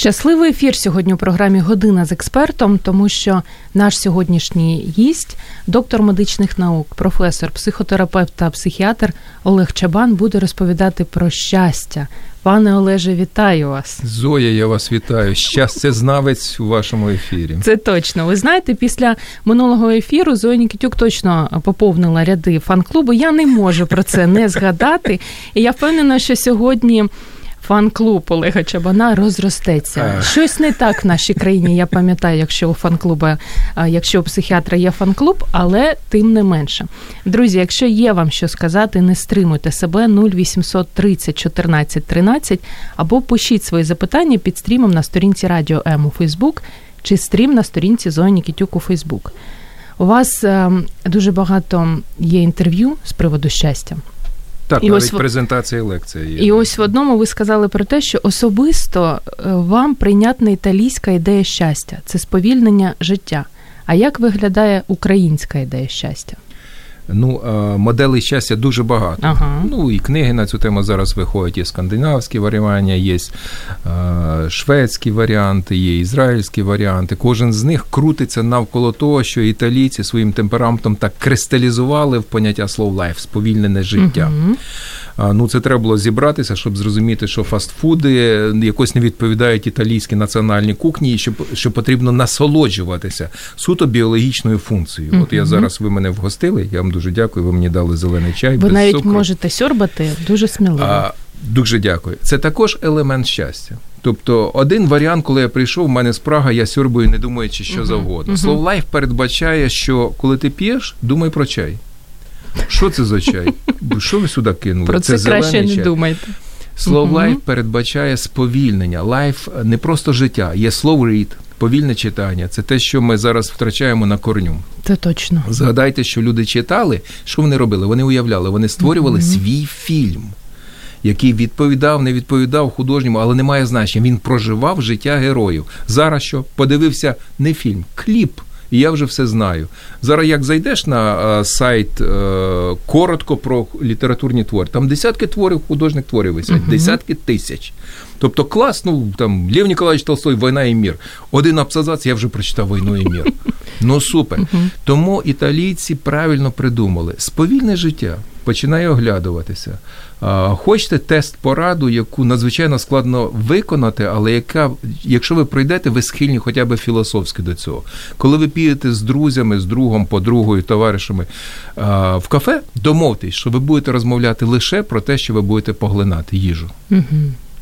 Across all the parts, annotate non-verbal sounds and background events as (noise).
Щасливий ефір сьогодні у програмі Година з експертом, тому що наш сьогоднішній гість, доктор медичних наук, професор, психотерапевт та психіатр Олег Чабан буде розповідати про щастя. Пане Олеже, вітаю вас. Зоя, я вас вітаю. Щастя знавець у вашому ефірі. Це точно. Ви знаєте, після минулого ефіру Зоя Нікітюк точно поповнила ряди фан-клубу. Я не можу про це не згадати. І я впевнена, що сьогодні фан-клуб Олега Чабана розростеться. Щось не так в нашій країні. Я пам'ятаю, якщо у фан-клуба, якщо у психіатра є фан-клуб, але тим не менше. Друзі, якщо є вам що сказати, не стримуйте себе 0800 30 14 13 або пишіть свої запитання під стрімом на сторінці Радіо М у Фейсбук чи стрім на сторінці Зоні Нікітюк у Фейсбук. У вас дуже багато є інтерв'ю з приводу щастя. Так, і навіть ось презентація лекції. є. І ось в одному ви сказали про те, що особисто е, вам прийнятна італійська ідея щастя це сповільнення життя. А як виглядає українська ідея щастя? Ну, моделей щастя дуже багато. Ага. Ну і книги на цю тему зараз виходять. Є скандинавські варіанти, є шведські варіанти, є ізраїльські варіанти. Кожен з них крутиться навколо того, що італійці своїм темпераментом так кристалізували в поняття slow life, сповільнене життя. Угу. Ну, це треба було зібратися, щоб зрозуміти, що фастфуди якось не відповідають італійській національній кухні, і що, що потрібно насолоджуватися суто біологічною функцією. От я зараз ви мене вгостили. Я вам дуже дякую. Ви мені дали зелений чай. Ви без навіть цукру. можете сьорбати дуже сміливо. А, Дуже дякую. Це також елемент щастя. Тобто, один варіант, коли я прийшов, в мене спрага, я сьорбую, не думаючи, що uh-huh. завгодно. Uh-huh. Slow life передбачає, що коли ти п'єш, думай про чай. Що це за чай? Що ви сюди кинули? Про це, це краще не чай. думайте. Slow life передбачає сповільнення. Life не просто життя, є slow read, повільне читання. Це те, що ми зараз втрачаємо на корню. Це точно. Згадайте, що люди читали, що вони робили? Вони уявляли, вони створювали uh-huh. свій фільм. Який відповідав, не відповідав художньому, але не має значення. Він проживав життя героїв. Зараз що подивився не фільм, кліп і я вже все знаю. Зараз, як зайдеш на сайт е, коротко про літературні твори, там десятки творів, художніх творів висять, uh-huh. десятки тисяч. Тобто клас, ну там Лев Ніколаївич Толстой, Війна і мір. Один абзац, я вже прочитав війну і мір. (laughs) Ну супер. Uh-huh. Тому італійці правильно придумали сповільне життя починає оглядуватися. Хочете тест пораду, яку надзвичайно складно виконати, але яка, якщо ви пройдете, ви схильні хоча б філософськи до цього. Коли ви підете з друзями, з другом, подругою, товаришами в кафе, домовтесь, що ви будете розмовляти лише про те, що ви будете поглинати їжу. Угу.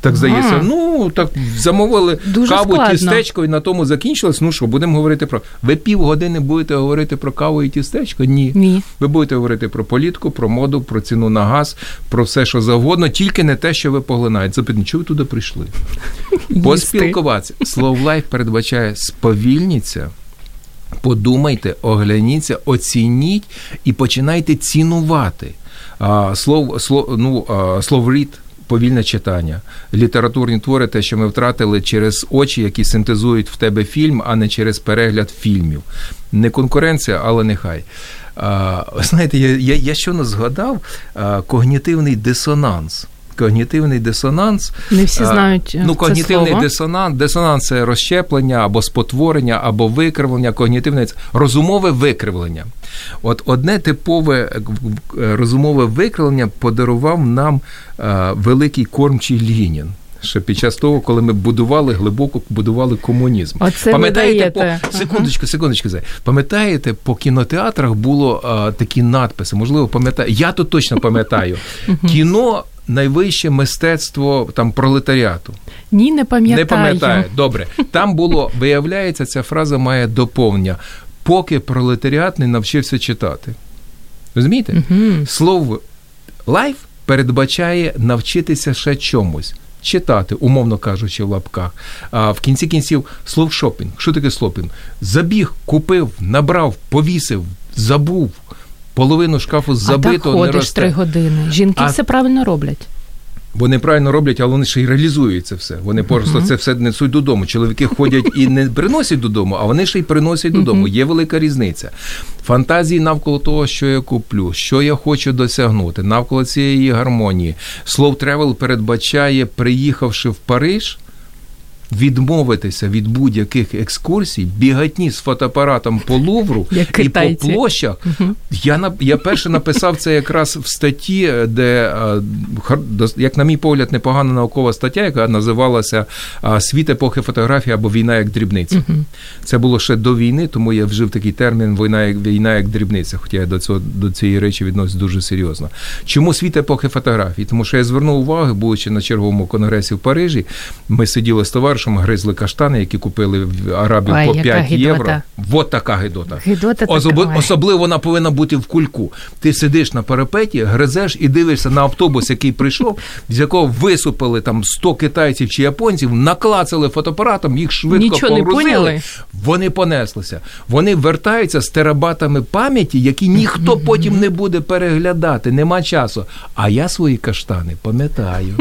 Так здається, ага. ну так замовили Дуже каву, складно. тістечко, і на тому закінчилось. Ну що, будемо говорити про ви півгодини будете говорити про каву і тістечко? Ні. Ні. Ви будете говорити про політку, про моду, про ціну на газ, про все, що завгодно, тільки не те, що ви поглинаєте. Запитні, чого ви туди прийшли? (laughs) Поспілкуватися. Slow life передбачає сповільніться. Подумайте, огляніться, оцініть і починайте цінувати. А, slow, slow, ну, а, slow read – повільне читання, літературні твори, те, що ми втратили через очі, які синтезують в тебе фільм, а не через перегляд фільмів. Не конкуренція, але нехай. А, знаєте, я я, я щойно згадав когнітивний дисонанс. Когнітивний дисонанс. Не всі знають. Ну, це когнітивний слово. дисонанс. Дисонанс це розщеплення або спотворення, або викривлення, когнітивне розумове викривлення. От одне типове е, розумове викривлення подарував нам е, великий кормчий Лінін. Ще під час того, коли ми будували глибоко будували комунізм. Оце пам'ятаєте по секундочку, секундочку, пам'ятаєте, по кінотеатрах було а, такі надписи. Можливо, пам'ятаю. Я то точно пам'ятаю. Кіно найвище мистецтво там пролетаріату. Ні, не пам'ятаю. Не пам'ятаю. Добре. Там було, виявляється, ця фраза має доповнення. Поки пролетаріат не навчився читати. Розумієте? Угу. Slow life передбачає навчитися ще чомусь. Читати, умовно кажучи, в лапках. А в кінці кінців slow shopping. Що таке slow shopping? Забіг, купив, набрав, повісив, забув. Половину шкафу забито, а так ходиш не росте. три години. Жінки А- все правильно роблять. Вони правильно роблять, але вони ще й реалізують це все. Вони просто це все несуть додому. Чоловіки ходять і не приносять додому, а вони ще й приносять додому. Є велика різниця. Фантазії навколо того, що я куплю, що я хочу досягнути, навколо цієї гармонії. Slow Travel передбачає, приїхавши в Париж. Відмовитися від будь-яких екскурсій, бігатні з фотоапаратом по Лувру Як і по площах. Я на я перше написав це якраз в статті, де е, як на мій погляд, непогана наукова стаття, яка називалася Світ епохи фотографії або Війна як дрібниця. Це було ще до війни, тому я вжив такий термін війна як війна як дрібниця. Хоча я до цього до цієї речі відносин дуже серйозно. Чому світ епохи фотографії? Тому що я звернув увагу, будучи на черговому конгресі в Парижі, ми сиділи з товаришем, гризли каштани, які купили в Арабії Ой, по яка 5 євро. Вот така гидота. Гидота така, Особливо вона повинна бути в кульку. Ти сидиш на парапеті, гризеш і дивишся на автобус, який прийшов, з якого висупили там 100 китайців чи японців, наклацали фотоапаратом, їх швидко Нічого не поняли? Вони понеслися. Вони вертаються з терабатами пам'яті, які ніхто потім не буде переглядати. Нема часу. А я свої каштани пам'ятаю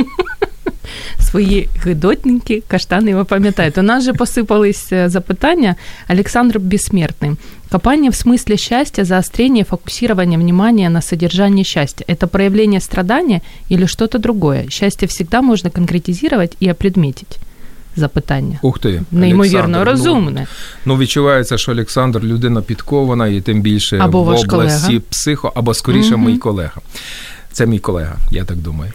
Свої гидотненькі каштани ви пам'ятаєте. У нас же посипались е, запитання. Олександр Бессмертный. Копание в смысле счастья, заострение, фокусирование внимания на содержании счастья. Это проявление страдания или что-то другое? Счастье всегда можно конкретизировать и опредметить. Запитання. Ух ти. Неймовірно Олександр, ну, розумне. Ну, відчувається, що Олександр людина підкована, і тим більше Або в ваш області колега. психо, або скоріше Мгм. мій колега. Це мій колега, я так думаю.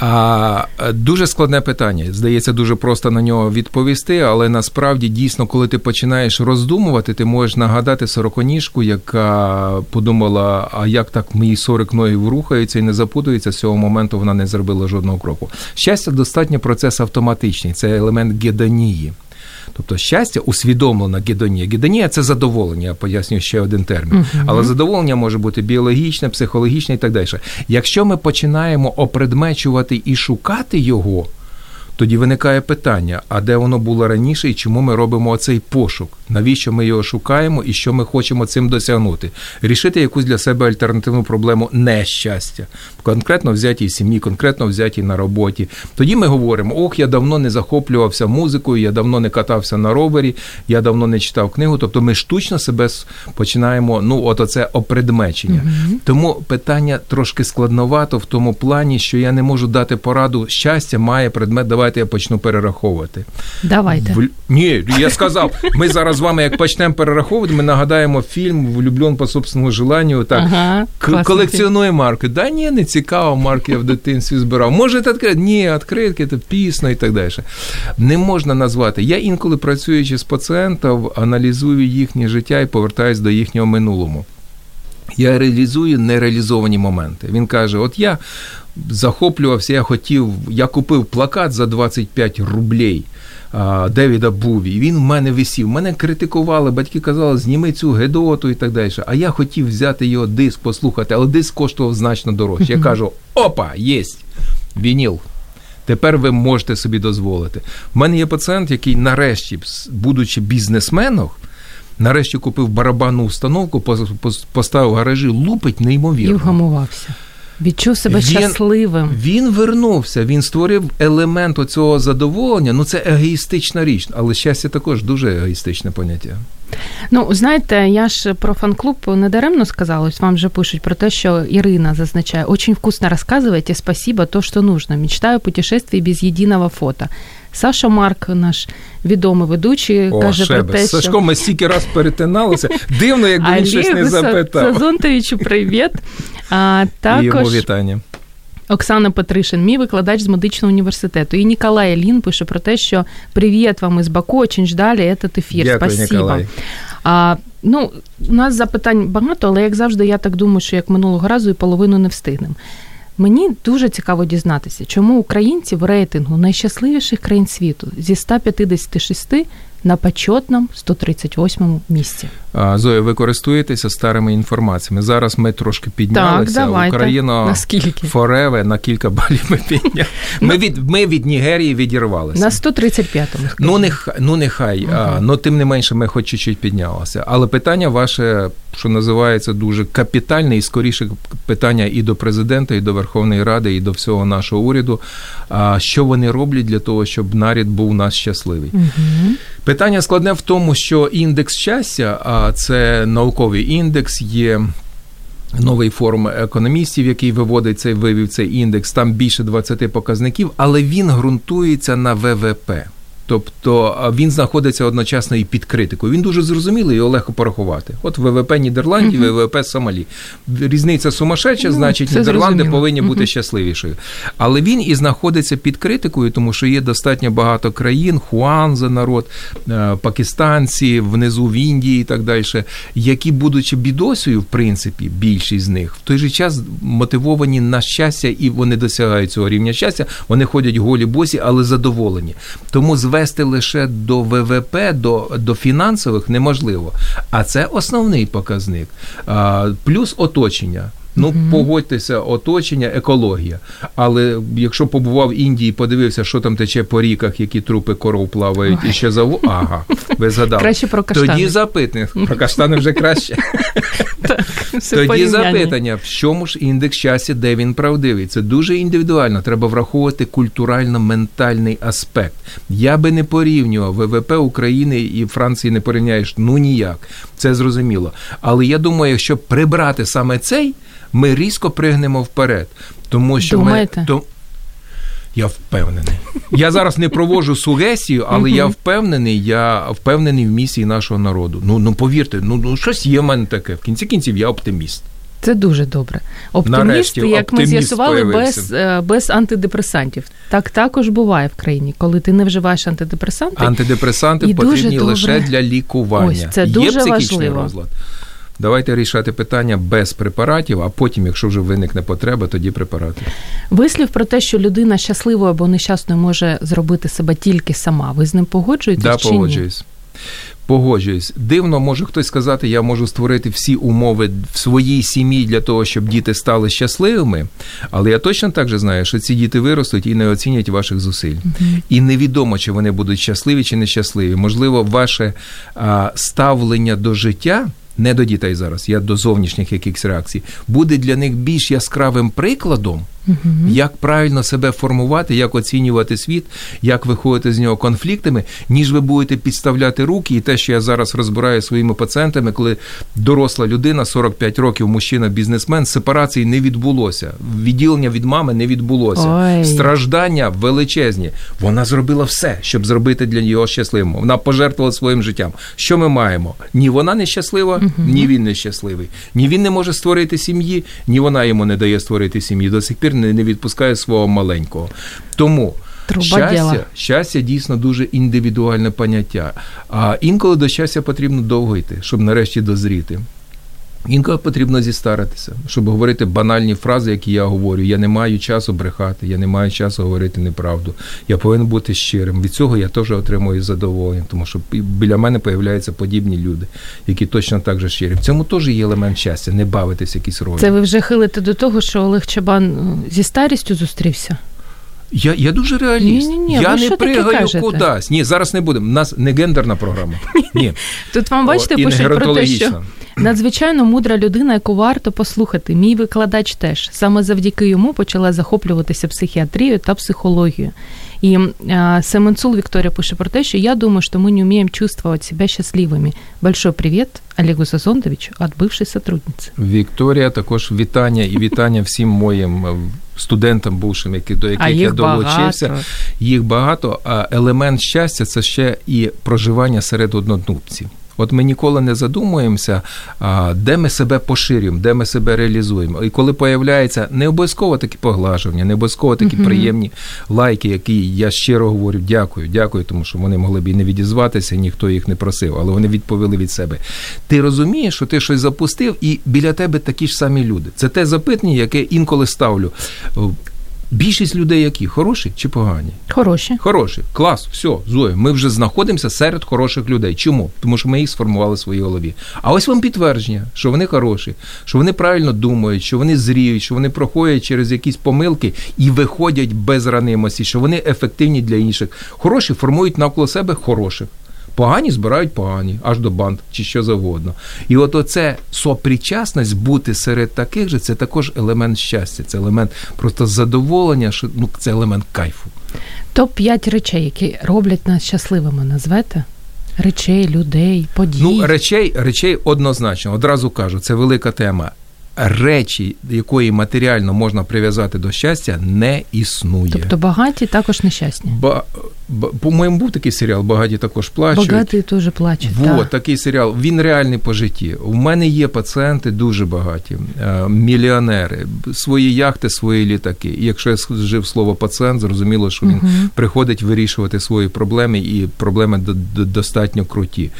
А, дуже складне питання. Здається, дуже просто на нього відповісти, але насправді дійсно, коли ти починаєш роздумувати, ти можеш нагадати сороконіжку, яка подумала, а як так мої 40 ногів рухаються і не запутуються, з цього моменту вона не зробила жодного кроку. Щастя, достатньо процес автоматичний, це елемент гедонії. Тобто щастя, усвідомлена гедонія. Гедонія – це задоволення, я поясню ще один термін. Але задоволення може бути біологічне, психологічне і так далі. Якщо ми починаємо опредмечувати і шукати його, тоді виникає питання: а де воно було раніше і чому ми робимо оцей пошук? Навіщо ми його шукаємо і що ми хочемо цим досягнути? Рішити якусь для себе альтернативну проблему нещастя, конкретно взятій в сім'ї, конкретно взятій на роботі. Тоді ми говоримо: ох, я давно не захоплювався музикою, я давно не катався на ровері, я давно не читав книгу. Тобто ми штучно себе починаємо, ну, от оце опредмечення. Тому питання трошки складновато в тому плані, що я не можу дати пораду. Щастя має предмет, давайте я почну перераховувати. Давайте. В... Ні, я сказав, ми зараз з вами, як почнемо перераховувати, ми нагадаємо фільм Влюблен по собственному желанню. Так, Ага, к- колекціонує марки. Да ні, не цікаво, марки я в дитинстві збирав. Може, відкрити? Ні, відкритки, це пісно і так далі. Не можна назвати. Я інколи працюючи з пацієнтом, аналізую їхнє життя і повертаюсь до їхнього минулого. Я реалізую нереалізовані моменти. Він каже: От я захоплювався, я хотів, я купив плакат за 25 рублей. Девіда Буві, і він в мене висів. Мене критикували, батьки казали, зніми цю гедоту і так далі. А я хотів взяти його диск, послухати, але диск коштував значно дорожче. Я (laughs) кажу: опа, єсть, вініл. Тепер ви можете собі дозволити. В мене є пацієнт, який нарешті, будучи бізнесменом, нарешті купив барабанну установку, пос- пос- поставив в гаражі, лупить неймовірно. І вгамувався. Відчув себе Він- щасливим. Він вернувся, він створив елемент оцього задоволення. Ну це егоїстична річ, але щастя також дуже егоїстичне поняття. Ну, знаєте, я ж про фан-клуб недаремно сказала, ось вам вже пишуть про те, що Ірина зазначає, очень вкусно розказуєте, спасибо, то, що нужно. Мечтаю путешествий без єдиного фото. Саша Марк, наш відомий ведучий, О, каже про те, що... Сашком ми стільки раз перетиналися. (laughs) Дивно, якби він щось не запитав. Сазонтовичу привіт. А, І йому також вітання. Оксана Петришин, мій викладач з медичного університету. І Ніколай Лін пише про те, що привіт вам із Баку, очень ждали этот ефір. Дякую, Спасибо. Ніколай. А, ну, у нас запитань багато, але як завжди, я так думаю, що як минулого разу і половину не встигнемо. Мені дуже цікаво дізнатися, чому українці в рейтингу найщасливіших країн світу зі 156 на почетному 138 місці. Зоя, ви користуєтеся старими інформаціями. Зараз ми трошки піднялися. Так, давайте. Україна Наскільки? Фореве на кілька балів ми підняли. (laughs) Ми від ми від Нігерії відірвалися. На 135-му. Ну нехай, ну нехай. Угу. А, ну тим не менше, ми хоч чуть-чуть піднялися. Але питання ваше, що називається, дуже капітальне, і скоріше питання і до президента, і до Верховної Ради, і до всього нашого уряду. Що вони роблять для того, щоб нарід був у нас щасливий? Угу. Питання складне в тому, що індекс щастя, а це науковий індекс, є. Новий форум економістів, який виводить цей вивів цей індекс, там більше 20 показників, але він ґрунтується на ВВП. Тобто він знаходиться одночасно і під критикою. Він дуже зрозумілий, його легко порахувати. От ВВП Нідерландів, uh ВВП Сомалі. Різниця сумасшедша, ну, значить, Нідерланди зрозуміло. повинні бути щасливішою. Але він і знаходиться під критикою, тому що є достатньо багато країн, Хуанза народ, е, пакистанці, внизу в Індії і так далі, які, будучи бідосею, в принципі, більшість з них в той же час мотивовані на щастя, і вони досягають цього рівня щастя. Вони ходять голі босі, але задоволені. Тому зве звести лише до ВВП, до до фінансових неможливо. А це основний показник. Плюс оточення. Ну, mm-hmm. погодьтеся, оточення, екологія. Але якщо побував в Індії, подивився, що там тече по ріках, які трупи коров плавають, Ой. і ще заву. Ага, ви згадали. Краще про каштани. Тоді запитання. Про каштани вже краще. Так, Тоді запитання, в чому ж індекс щастя, де він правдивий? Це дуже індивідуально. Треба враховувати культурально-ментальний аспект. Я би не порівнював ВВП України і Франції не порівняєш ну ніяк. Це зрозуміло. Але я думаю, якщо прибрати саме цей ми різко пригнемо вперед. Тому що Думаєте? ми. То... Я впевнений. Я зараз не проводжу сугесію, але я впевнений, я впевнений в місії нашого народу. Ну ну повірте, ну ну щось є в мене таке. В кінці кінців я оптиміст. Це дуже добре. Оптиміст, Нарешті, як оптиміст ми з'ясували, без е, без антидепресантів. Так також буває в країні, коли ти не вживаєш антидепресанти. Антидепресанти і потрібні дуже лише для лікування. Ось, Це дуже Є важливо. розлад. Давайте рішати питання без препаратів, а потім, якщо вже виникне потреба, тоді препарати. Вислів про те, що людина щасливою або нещасною може зробити себе тільки сама. Ви з ним погоджуєтесь? Да, чи погоджуюсь. Ні? Погоджуюсь. Дивно, може хтось сказати, я можу створити всі умови в своїй сім'ї для того, щоб діти стали щасливими. Але я точно так же знаю, що ці діти виростуть і не оцінять ваших зусиль. Uh-huh. І невідомо, чи вони будуть щасливі чи нещасливі. Можливо, ваше а, ставлення до життя не до дітей зараз, я до зовнішніх якихось реакцій, буде для них більш яскравим прикладом угу. як правильно себе формувати, як оцінювати світ, як виходити з нього конфліктами, ніж ви будете підставляти руки, і те, що я зараз розбираю своїми пацієнтами, коли доросла людина, 45 років, мужчина, бізнесмен, сепарації не відбулося. Відділення від мами не відбулося. Ой. Страждання величезні. Вона зробила все, щоб зробити для нього щасливим. Вона пожертвувала своїм життям. Що ми маємо? Ні вона не щаслива, угу. ні він не щасливий. Ні він не може створити сім'ї, ні вона йому не дає створити сім'ї. До сих пір не, не відпускає свого маленького. Тому. щастя, щастя дійсно дуже індивідуальне поняття. А інколи до щастя потрібно довго йти, щоб нарешті дозріти. Інколи потрібно зістаритися, щоб говорити банальні фрази, які я говорю. Я не маю часу брехати, я не маю часу говорити неправду. Я повинен бути щирим. Від цього я теж отримую задоволення, тому що біля мене появляються подібні люди, які точно так же щирі. В цьому теж є елемент щастя, не бавитись якісь ролі. Це ви вже хилите до того, що Олег Чабан е, зі старістю зустрівся. Я я дуже реаліст. Ні, ні, ні. Я ви не пригаю кудись. Ні, зараз не будемо. У нас не гендерна програма. (laughs) Ні. Тут вам бачите, пишуть про те, що надзвичайно мудра людина, яку варто послухати. Мій викладач теж саме завдяки йому почала захоплюватися психіатрією та психологією. И э, Семенцул Виктория пише про те, що я думаю, що ми не умеем чувствовать себя счастливыми. Большой привет Олегу Сазондовичу от бывшей сотрудниці. Вікторія, також вітання і вітання всім моїм е, студентам бувшим, які до яких я долучився. Багато. Їх багато. А елемент щастя це ще і проживання серед однодумців. От ми ніколи не задумуємося, де ми себе поширюємо, де ми себе реалізуємо. І коли появляється не обов'язково такі поглажування, не обов'язково такі uh-huh. приємні лайки, які я щиро говорю, дякую, дякую, тому що вони могли б і не відізватися, ніхто їх не просив, але вони відповіли від себе. Ти розумієш, що ти щось запустив, і біля тебе такі ж самі люди. Це те запитання, яке інколи ставлю Більшість людей які? Хороші чи погані? Хороші. Хороші. Клас, все, Зоя, ми вже знаходимося серед хороших людей. Чому? Тому що ми їх сформували в своїй голові. А ось вам підтвердження, що вони хороші, що вони правильно думають, що вони зріють, що вони проходять через якісь помилки і виходять без ранимості, що вони ефективні для інших. Хороші формують навколо себе хороших. Погані збирають погані, аж до банд чи що завгодно. І от оце сопричасність бути серед таких же, це також елемент щастя, це елемент просто задоволення, що ну це елемент кайфу. Топ 5 речей, які роблять нас щасливими, назвете? Речей, людей, подій. Ну, речей, речей однозначно, одразу кажу, це велика тема речі, якої матеріально можна прив'язати до щастя, не існує. Тобто багаті також нещасні. Ба, ба, по-моєму, був такий серіал Багаті також плачуть. Багаті теж плачуть. Вот, так. такий серіал. Він реальний по житті. У мене є пацієнти дуже багаті, е, мільйонери, свої яхти, свої літаки. І якщо я жив слово пацієнт, зрозуміло, що він угу. приходить вирішувати свої проблеми, і проблеми достатньо круті.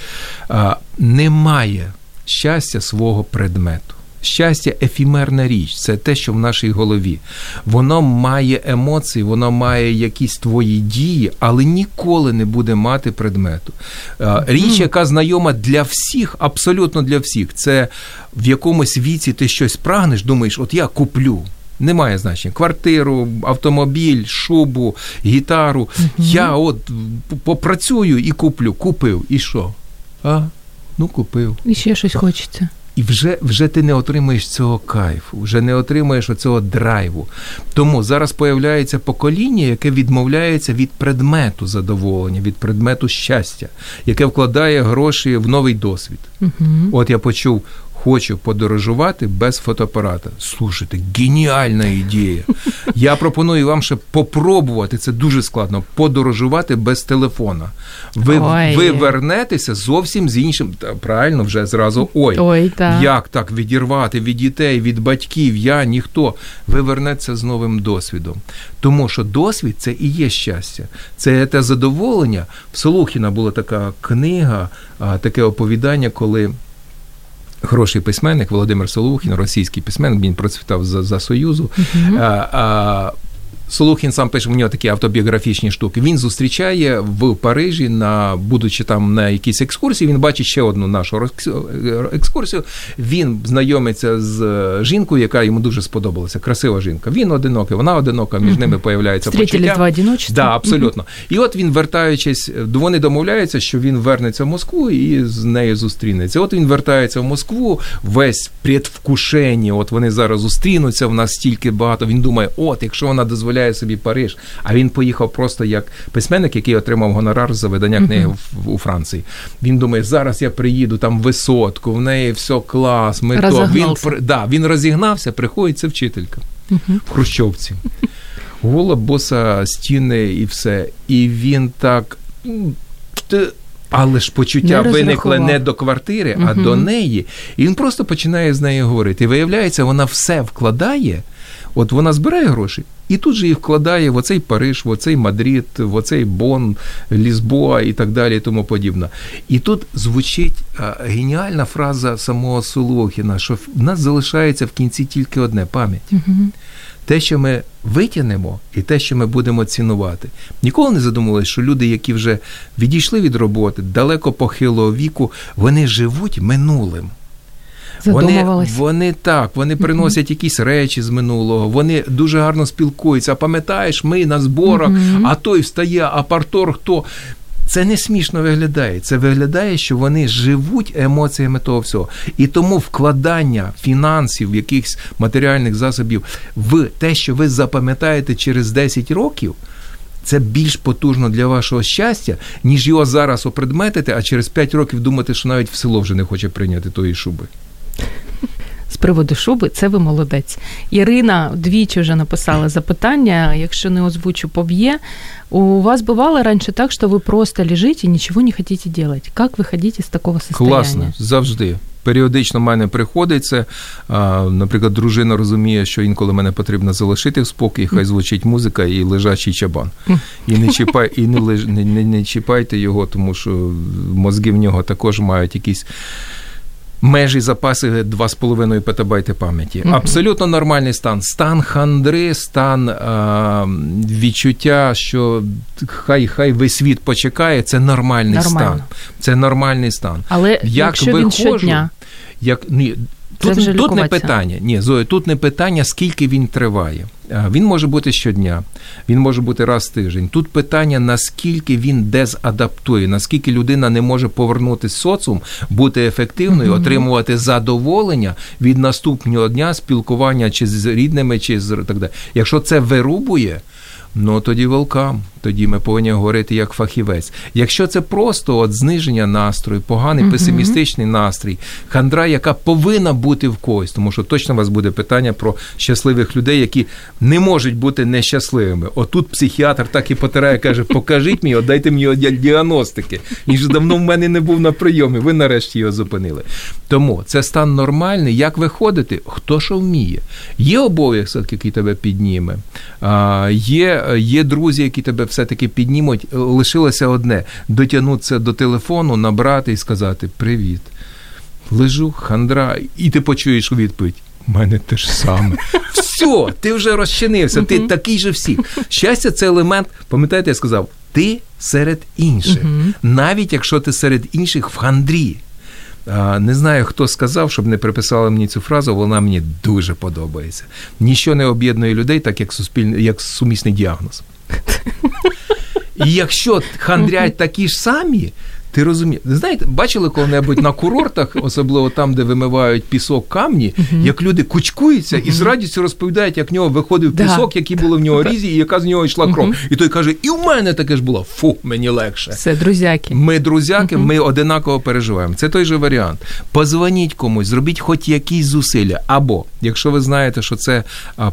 Немає щастя свого предмету. Щастя, ефімерна річ, це те, що в нашій голові. Воно має емоції, воно має якісь твої дії, але ніколи не буде мати предмету. Річ, яка знайома для всіх, абсолютно для всіх, це в якомусь віці ти щось прагнеш, думаєш, от я куплю. Немає значення квартиру, автомобіль, шубу, гітару. Я от попрацюю і куплю. Купив. І що? А? Ну, купив. І ще щось хочеться. І вже вже ти не отримуєш цього кайфу, вже не отримуєш оцього драйву. Тому зараз появляється покоління, яке відмовляється від предмету задоволення, від предмету щастя, яке вкладає гроші в новий досвід. Угу. От я почув хочу подорожувати без фотоапарата. Слушайте, геніальна ідея. Я пропоную вам ще попробувати, це дуже складно, подорожувати без телефона. Ви ой. ви вернетеся зовсім з іншим. Правильно, вже зразу ой, ой так. як так відірвати від дітей, від батьків, я ніхто. Ви вернетеся з новим досвідом. Тому що досвід це і є щастя. Це те задоволення. В Солухіна була така книга, таке оповідання, коли. Хороший письменник Володимир Солухін, російський письменник, він процвітав за за Союзу. Uh-huh. А, а, Солухін сам пише, у нього такі автобіографічні штуки. Він зустрічає в Парижі, на будучи там на якійсь екскурсії, він бачить ще одну нашу екскурсію. Він знайомиться з жінкою, яка йому дуже сподобалася. Красива жінка. Він одинокий, вона одинока, між ними появляється почуття. два одиночества. Да, абсолютно. І от він, вертаючись, вони домовляються, що він вернеться в Москву і з нею зустрінеться. От він вертається в Москву, весь предвкушення, от вони зараз зустрінуться, в нас стільки багато. Він думає, от, якщо вона дозволяє уявляє собі Париж, а він поїхав просто як письменник, який отримав гонорар за видання книги uh-huh. в, у Франції. Він думає, зараз я приїду там висотку, в неї все клас, ми то. Він да, він розігнався, приходить це вчителька uh-huh. в Хрущовці. Гола боса стіни і все. І він так. Але ж почуття не виникло не до квартири, а uh до неї. І він просто починає з нею говорити. І виявляється, вона все вкладає. От вона збирає гроші і тут же їх вкладає в оцей Париж, в оцей Мадрид, в оцей Бон, Лізбоа і так далі, і тому подібне. І тут звучить геніальна фраза самого Солохіна, що в нас залишається в кінці тільки одне пам'ять. Угу. Те, що ми витягнемо, і те, що ми будемо цінувати. Ніколи не задумувалися, що люди, які вже відійшли від роботи, далеко похилого віку, вони живуть минулим. Вони вони так, вони приносять uh-huh. якісь речі з минулого, вони дуже гарно спілкуються. А пам'ятаєш, ми на зборах, uh-huh. а той встає, а партор хто. Це не смішно виглядає. Це виглядає, що вони живуть емоціями того всього. І тому вкладання фінансів, якихось матеріальних засобів в те, що ви запам'ятаєте через 10 років. Це більш потужно для вашого щастя, ніж його зараз опредметити, а через 5 років думати, що навіть в село вже не хоче прийняти тої шуби з приводу шуби, це ви молодець. Ірина двічі вже написала запитання, якщо не озвучу, поб'є. У вас бывало раньше так, що ви просто лежите і нічого не хотите делать? Как ви ходите з такого состояния? Класно, завжди. Періодично в мене приходиться. Наприклад, дружина розуміє, що інколи мене потрібно залишити в спокій, хай звучить музика і лежачий чабан. І не чіпай, і не, не, не, не чіпайте його, тому що мозги в нього також мають якісь межі запаси 2,5 петабайти пам'яті. Mm-hmm. Абсолютно нормальний стан. Стан хандри, стан а, відчуття, що хай хай весь світ почекає, це нормальний Нормально. стан. Це нормальний стан. Але Як якщо виходжу, він щодня... як ні, Тут, вже тут не питання. Ні, Зоя, тут не питання, скільки він триває. Він може бути щодня, він може бути раз в тиждень. Тут питання, наскільки він дезадаптує, наскільки людина не може повернутися в соціум, бути ефективною, mm-hmm. отримувати задоволення від наступного дня спілкування чи з рідними, чи з так далі. Якщо це вирубує. Ну тоді велкам. Тоді ми повинні говорити як фахівець. Якщо це просто от зниження настрою, поганий uh песимістичний настрій, хандра, яка повинна бути в когось, тому що точно у вас буде питання про щасливих людей, які не можуть бути нещасливими. Отут психіатр так і потирає, каже: покажіть мені, дайте мені діагностики. Він ж давно в мене не був на прийомі. Ви нарешті його зупинили. Тому це стан нормальний. Як виходити? Хто що вміє? Є обов'язок, який тебе підніме, є, є друзі, які тебе все-таки піднімуть, лишилося одне дотягнутися до телефону, набрати і сказати Привіт. Лежу, хандра, і ти почуєш відповідь. У мене те ж саме. (laughs) Все, ти вже розчинився, ти такий же всі. Щастя, це елемент, пам'ятаєте, я сказав, ти серед інших. Навіть якщо ти серед інших в хандрі. Не знаю, хто сказав, щоб не приписали мені цю фразу, вона мені дуже подобається. Ніщо не об'єднує людей, так як суспільний, як сумісний діагноз. І якщо хандрять такі ж самі, ти розумієш, знаєте, бачили коли-небудь на курортах, особливо там, де вимивають пісок камні, uh-huh. як люди кучкуються uh-huh. і з радістю розповідають, як в нього виходив да. пісок, який були в нього різі, і яка з нього йшла кров. Uh-huh. І той каже: І в мене таке ж було. Фу, мені легше. Це друзяки. Ми друзяки, ми одинаково переживаємо. Це той же варіант. Позвоніть комусь, зробіть хоч якісь зусилля. Або якщо ви знаєте, що це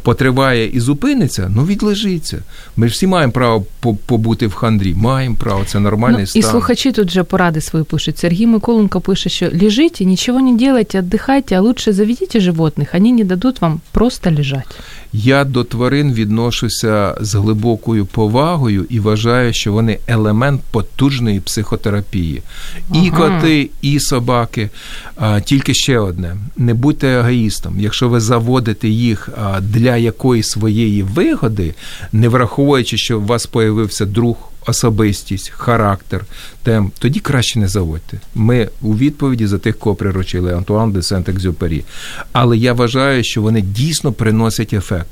потриває і зупиниться, ну відлежіться. Ми ж всі маємо право побути в хандрі. Маємо право, це нормальний ну, стан. І слухачі тут же порады свои пишут. Сергей Миколенко пишет, что лежите, ничего не делайте, отдыхайте, а лучше заведите животных, они не дадут вам просто лежать. Я до тварин відношуся з глибокою повагою і вважаю, що вони елемент потужної психотерапії. І ага. коти, і собаки. А, Тільки ще одне: не будьте егоїстом. Якщо ви заводите їх для якоїсь своєї вигоди, не враховуючи, що у вас появився друг особистість, характер, тем, тоді краще не заводьте. Ми у відповіді за тих, кого приручили Антуан де Сент-Екзюпері. Але я вважаю, що вони дійсно приносять ефект,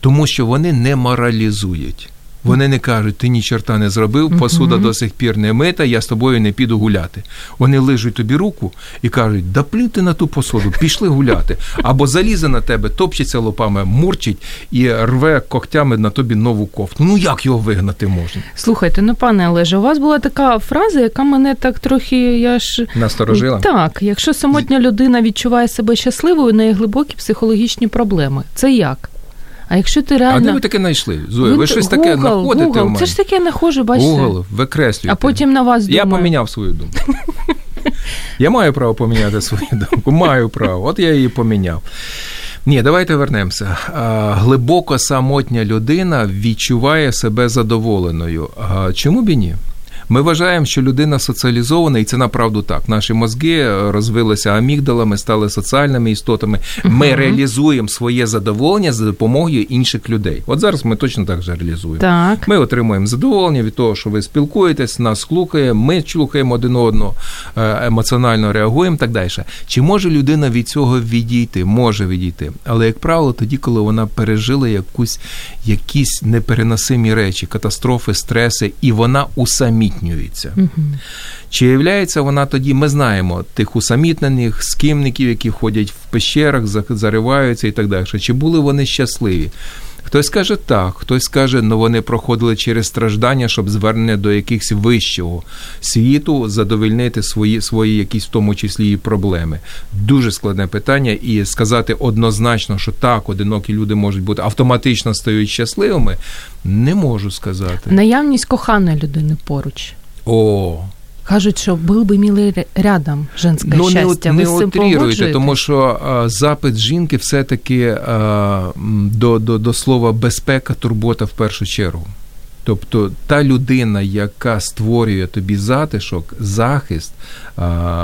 тому що вони не моралізують. Вони не кажуть, ти ні чорта не зробив, посуда до сих пір не мита, я з тобою не піду гуляти. Вони лижуть тобі руку і кажуть, да плюнь ти на ту посуду, пішли гуляти. Або залізе на тебе, топчеться лопами, мурчить і рве когтями на тобі нову кофту. Ну як його вигнати можна? Слухайте, ну пане Олеже, у вас була така фраза, яка мене так трохи я ж насторожила. Так, якщо самотня людина відчуває себе щасливою, у неї глибокі психологічні проблеми. Це як? А якщо ти реально... А де ви таке знайшли? Зоя, ви щось таке знаходите Google. в мене? Це ж таке нахоже, бачите. Google, викреслюєте. А потім на вас думаю. Я поміняв свою думку. (laughs) Я маю право поміняти свою думку. Маю право. От я її поміняв. Ні, давайте вернемося. Глибоко самотня людина відчуває себе задоволеною. Чому б і ні? Ми вважаємо, що людина соціалізована, і це направду так. Наші мозги е, розвилися амігдалами, стали соціальними істотами. Ми uh-huh. реалізуємо своє задоволення за допомогою інших людей. От зараз ми точно так же реалізуємо. Так. Ми отримуємо задоволення від того, що ви спілкуєтесь, нас слухаємо, ми слухаємо один одного, е, емоціонально реагуємо. Так далі. Чи може людина від цього відійти? Може відійти, але як правило, тоді, коли вона пережила якусь якісь непереносимі речі, катастрофи, стреси, і вона усамітнює усамітнюється. Угу. Чи являється вона тоді, ми знаємо тих усамітнених, скимників, які ходять в пещерах, зариваються і так далі. Чи були вони щасливі? Хтось каже так, хтось каже, ну вони проходили через страждання, щоб звернення до якихось вищого світу задовольнити свої свої якісь в тому числі і проблеми. Дуже складне питання, і сказати однозначно, що так, одинокі люди можуть бути автоматично стають щасливими, не можу сказати. Наявність коханої людини поруч. О, Кажуть, що був би милий рядом женське ну, щастя. Не, не утріруйте, тому що а, запит жінки все-таки а, до, до, до слова безпека, турбота в першу чергу. Тобто та людина, яка створює тобі затишок, захист,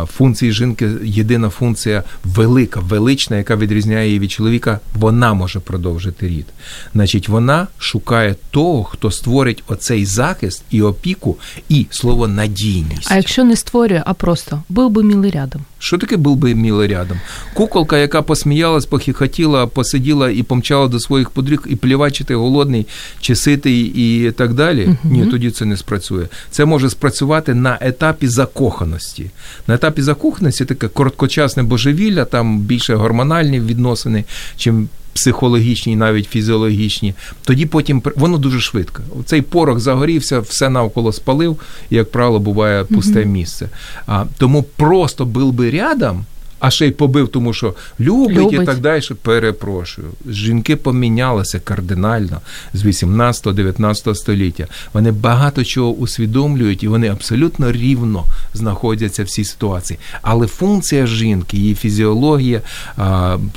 функції жінки єдина функція велика, велична, яка відрізняє її від чоловіка, вона може продовжити рід. Значить, вона шукає того, хто створить оцей захист і опіку, і слово надійність. А якщо не створює, а просто був би мілий рядом. Що таке був би мілий рядом? Куколка, яка посміялась, похихотіла, посиділа і помчала до своїх подріг, і плівати, чи ти голодний, чи ситий, і так далі. Угу. Ні, тоді це не спрацює. Це може спрацювати на етапі закоханості. На етапі закоханості таке короткочасне божевілля, там більше гормональні відносини, чим психологічні, навіть фізіологічні. Тоді потім воно дуже швидко. Цей порох загорівся, все навколо спалив, і, як правило, буває пусте місце. А тому просто був би рядом а ще й побив, тому що любить, любить. і так далі. Перепрошую. Жінки помінялися кардинально з 18-19 століття. Вони багато чого усвідомлюють, і вони абсолютно рівно знаходяться в цій ситуації. Але функція жінки, її фізіологія,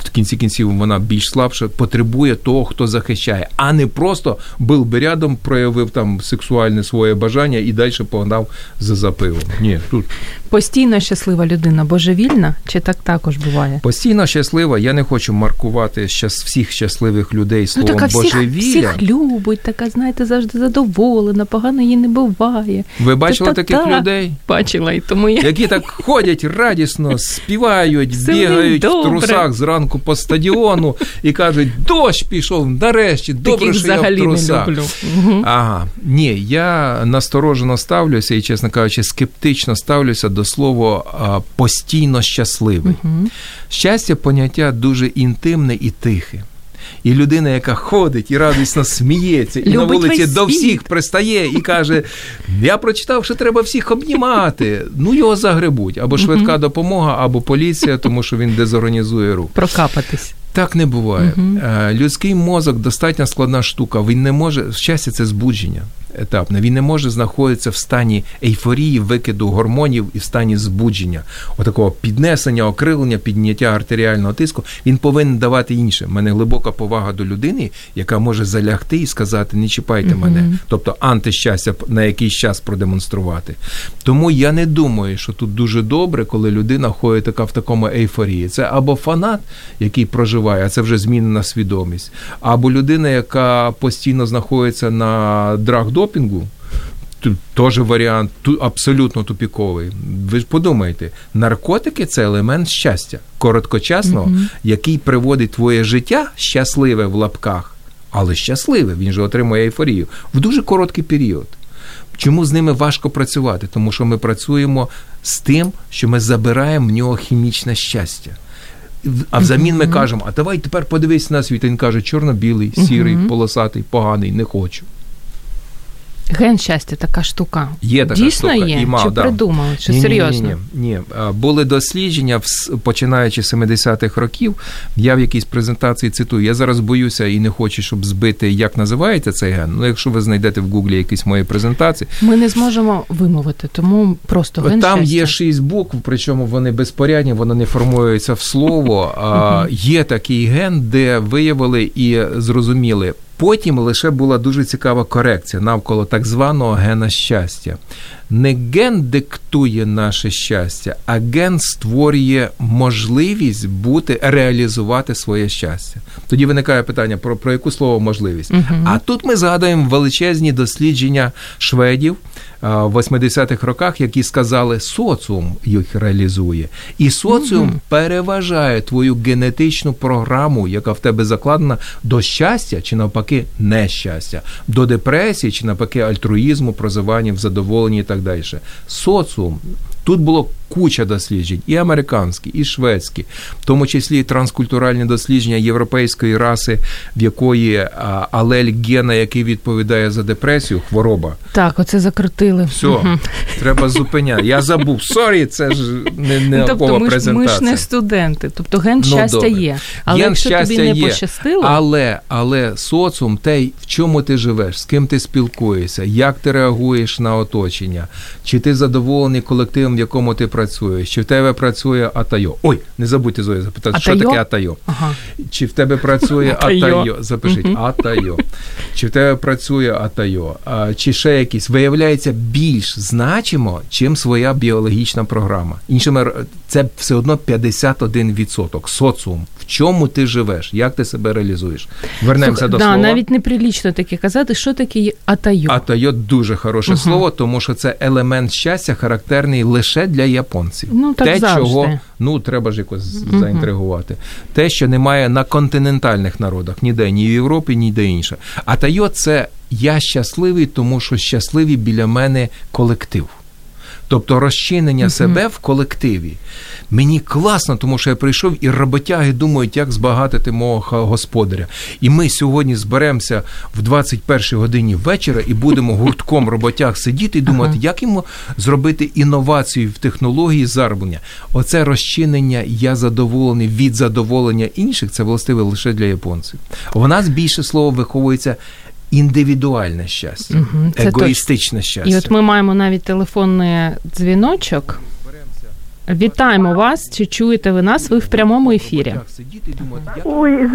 в кінці кінців вона більш слабша, потребує того, хто захищає, а не просто був би рядом, проявив там сексуальне своє бажання і далі погнав за запивом. Ні, тут постійно щаслива людина, божевільна чи так також буває. Постійно щаслива. Я не хочу маркувати щас, всіх щасливих людей словом ну, така божевілля. Всіх, всіх любить, така, знаєте, завжди задоволена, погано їй не буває. Ви бачили таких та, людей? Бачила, і тому я... Які так ходять радісно, (laughs) співають, Все бігають в трусах зранку по стадіону і кажуть, дощ пішов, нарешті, добре, Таких що я в трусах. Не люблю. Ага. Ні, я насторожено ставлюся і, чесно кажучи, скептично ставлюся до слова постійно щасливий щасливий. Угу. Щастя, поняття дуже інтимне і тихе. І людина, яка ходить і радісно сміється, і Любить на вулиці до всіх пристає і каже: Я прочитав, що треба всіх обнімати. Ну його загребуть або швидка допомога, або поліція, тому що він дезорганізує рух. Прокапатись. Так не буває. Угу. Людський мозок достатньо складна штука. Він не може щастя, це збудження етапне. Він не може знаходитися в стані ейфорії, викиду гормонів і в стані збудження, отакого піднесення, окрилення, підняття артеріального тиску. Він повинен давати інше. У мене глибока повага до людини, яка може залягти і сказати: не чіпайте угу. мене, тобто антищастя на якийсь час продемонструвати. Тому я не думаю, що тут дуже добре, коли людина ходить така в такому ейфорії. Це або фанат, який проживає, а це вже змінена свідомість, або людина, яка постійно знаходиться на драг допінгу. Теж варіант абсолютно тупіковий. Ви ж подумайте, наркотики це елемент щастя, короткочасного, mm-hmm. який приводить твоє життя щасливе в лапках, але щасливе, він же отримує ейфорію в дуже короткий період. Чому з ними важко працювати? Тому що ми працюємо з тим, що ми забираємо в нього хімічне щастя. А взамін ми кажемо: а давай тепер подивись на світ. Він каже, чорно-білий, сірий, полосатий, поганий, не хочу. Ген щастя, така штука. Є така Дійсно штука. є? І мав, Чи да. придумали? Чи ні, серйозно? Ні, ні, ні. Були дослідження, починаючи з 70-х років. Я в якійсь презентації цитую. Я зараз боюся і не хочу, щоб збити, як називається цей ген. Ну, якщо ви знайдете в Гуглі якісь мої презентації. Ми не зможемо вимовити, тому просто ген Там щастя. є шість букв, причому вони безпорядні, вони не формуються в слово. Є такий ген, де виявили і зрозуміли. Потім лише була дуже цікава корекція навколо так званого гена щастя. Не ген диктує наше щастя, а ген створює можливість бути, реалізувати своє щастя. Тоді виникає питання про про яку слово можливість. Угу. А тут ми згадуємо величезні дослідження шведів в 80-х роках, які сказали, соціум їх реалізує, і соціум uh переважає твою генетичну програму, яка в тебе закладена до щастя чи навпаки нещастя, до депресії чи навпаки альтруїзму, прозивання в задоволенні і так далі. Соціум. Тут було куча досліджень, і американські, і шведські, в тому числі і транскультуральні дослідження європейської раси, в якої алель гена, який відповідає за депресію, хвороба. Так, оце закрутили. Все, угу. треба зупиняти. Я забув. Сорі, це ж не не тобто, ми презентація. Ми ж не студенти, тобто ген ну, щастя добре. є. Але ген якщо щастя тобі не є. пощастило, але але соціум, те, в чому ти живеш, з ким ти спілкуєшся, як ти реагуєш на оточення, чи ти задоволений колективом, в якому ти працюєш, працюєш, чи в тебе працює Атайо. Ой, не забудьте Зоя запитати, що таке Атайо. Ага. Чи в тебе працює (laughs) Атайо. Атайо? Запишіть Атайо. Чи в тебе працює Атайо, а, чи ще якісь виявляється більш значимо, чим своя біологічна програма. Іншими це все одно 51% соціум. В чому ти живеш, як ти себе реалізуєш? Вернемося Слухай, до да, слова. навіть неприлічно таке казати, що таке атайо. Атайо дуже хороше слово, тому що це елемент щастя, характерний лише для японців. Ну, так Те, завжди. чого ну треба ж якось заінтригувати. Те, що немає на континентальних народах, ніде, ні в Європі, ніде інше. тайо, це я щасливий, тому що щасливий біля мене колектив. Тобто розчинення себе в колективі. Мені класно, тому що я прийшов і роботяги думають, як збагатити мого господаря. І ми сьогодні зберемося в 21 годині вечора і будемо (laughs) гуртком роботяг сидіти і думати, як йому зробити інновацію в технології зароблення. Оце розчинення я задоволений від задоволення інших, це властиве лише для японців. У нас більше слово виховується індивідуальне щастя, це егоїстичне щастя. І от ми маємо навіть телефонний дзвіночок. Вітаємо вас. Чи чуєте ви нас? Ви в прямому ефірі. Ой,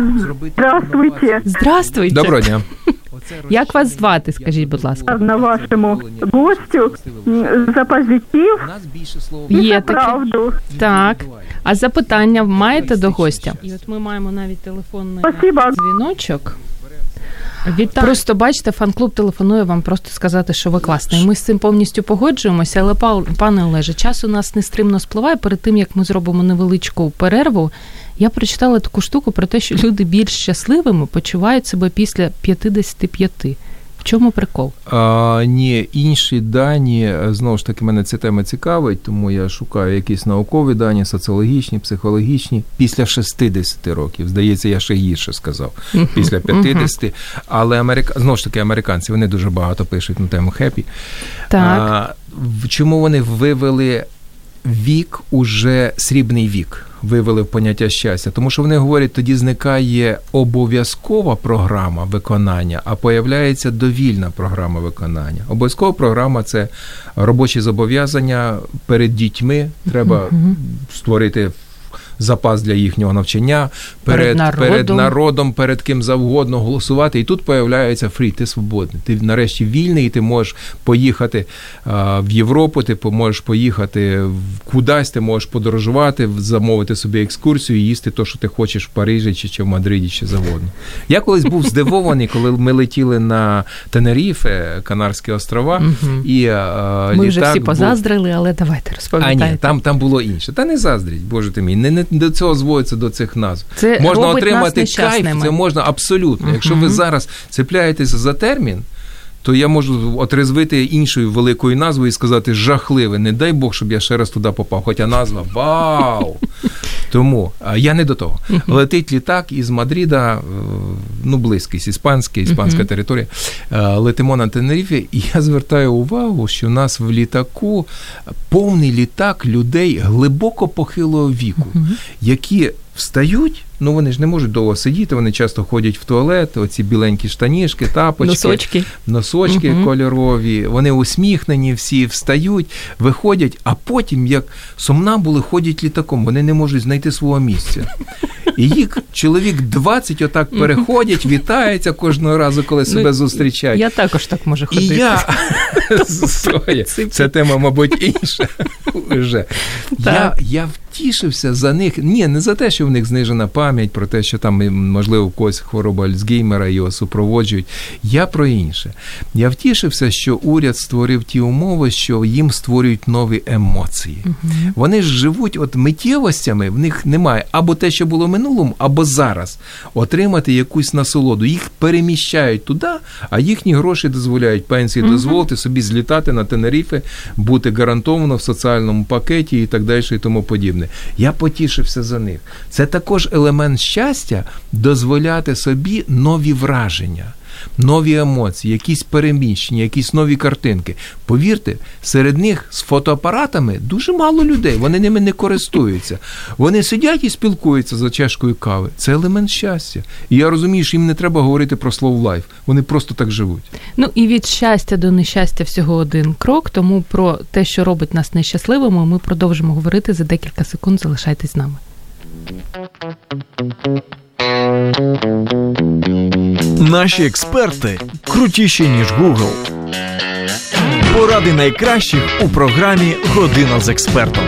здравствуйте. Здравствуйте. Доброго дня. (laughs) Як вас звати, скажіть, будь ласка? На вашому гостю за позитив і Є за правду. Так. А запитання маєте до гостя? І от ми маємо навіть телефонний дзвіночок. Вітаю. Просто бачите, фан-клуб телефонує вам просто сказати, що ви класний. Ми з цим повністю погоджуємося, але пане Олеже, час у нас нестримно спливає. Перед тим як ми зробимо невеличку перерву, я прочитала таку штуку про те, що люди більш щасливими почувають себе після 55. В чому прикол? А, ні, інші дані, знову ж таки, мене ця тема цікавить, тому я шукаю якісь наукові дані, соціологічні, психологічні, після 60 років. Здається, я ще гірше сказав, після 50. Але америка... знову ж таки, американці вони дуже багато пишуть на тему хеппі. Так. А, чому вони вивели вік уже срібний вік? Вивели в поняття щастя, тому що вони говорять, тоді зникає обов'язкова програма виконання, а появляється довільна програма виконання. Обов'язкова програма це робочі зобов'язання перед дітьми. Треба створити запас для їхнього навчання перед, Перед народом. перед народом, перед ким завгодно голосувати. І тут появляється фрі, ти свободний. Ти нарешті вільний, і ти можеш поїхати а, в Європу, ти можеш поїхати в- кудись, ти можеш подорожувати, замовити собі екскурсію і їсти те, що ти хочеш в Парижі чи, чи в Мадриді, чи завгодно. Я колись був здивований, коли ми летіли на Тенеріфе, Канарські острова, і а, Ми вже всі був- позаздрили, але давайте а ні, там, там було інше. Та не заздріть, боже ти мій. Не, не до цього зводиться до цих назв. Це можна робить отримати нас кайф, це можна абсолютно. Якщо ви зараз цепляєтеся за термін, то я можу отрезвити іншою великою назвою і сказати жахливе. Не дай Бог, щоб я ще раз туди попав. Хоча назва вау! Тому я не до того. Летить літак із Мадріда, е, ну близькість, іспанська, іспанська територія. Е, Летимо на Тенеріфі, і я звертаю увагу, що у нас в літаку повний літак людей глибоко похилого віку, які встають. Ну вони ж не можуть довго сидіти, вони часто ходять в туалет, оці біленькі штанішки, тапочки Носочки. носочки Мгм. кольорові, вони усміхнені, всі встають, виходять, а потім, як сомнамбули, ходять літаком, вони не можуть знайти свого місця. І їх чоловік 20 отак переходять, вітаються кожного разу, коли себе зустрічають. Я також так можу І ходити. я (laughs) Соя, (laughs) це тема, мабуть, інша. (laughs) Вже. Я, я втішився за них. Ні, не за те, що в них знижена пам'ять, про те, що там, можливо, когось хвороба Альцгеймера його супроводжують. Я про інше. Я втішився, що уряд створив ті умови, що їм створюють нові емоції. Вони ж живуть от миттєвостями, в них немає або те, що було в минулому, або зараз отримати якусь насолоду. Їх переміщають туди, а їхні гроші дозволяють пенсії дозволити собі злітати на Тенеріфи, бути гарантовано в соціальному пакеті і так далі, і тому подібне. Я потішився за них. Це також елемент щастя дозволяти собі нові враження. Нові емоції, якісь переміщення, якісь нові картинки. Повірте, серед них з фотоапаратами дуже мало людей. Вони ними не користуються. Вони сидять і спілкуються за чашкою кави. Це елемент щастя. І я розумію, що їм не треба говорити про slow life. Вони просто так живуть. Ну і від щастя до нещастя всього один крок. Тому про те, що робить нас нещасливими, ми продовжимо говорити за декілька секунд. Залишайтесь з нами. Наші експерти крутіші ніж Google. Поради найкращих у програмі Година з експертом.